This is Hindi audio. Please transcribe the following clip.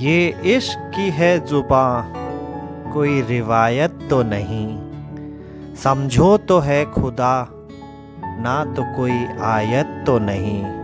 ये इश्क की है जुबा। कोई रिवायत तो नहीं। समझो तो है खुदा, ना तो कोई आयत तो नहीं।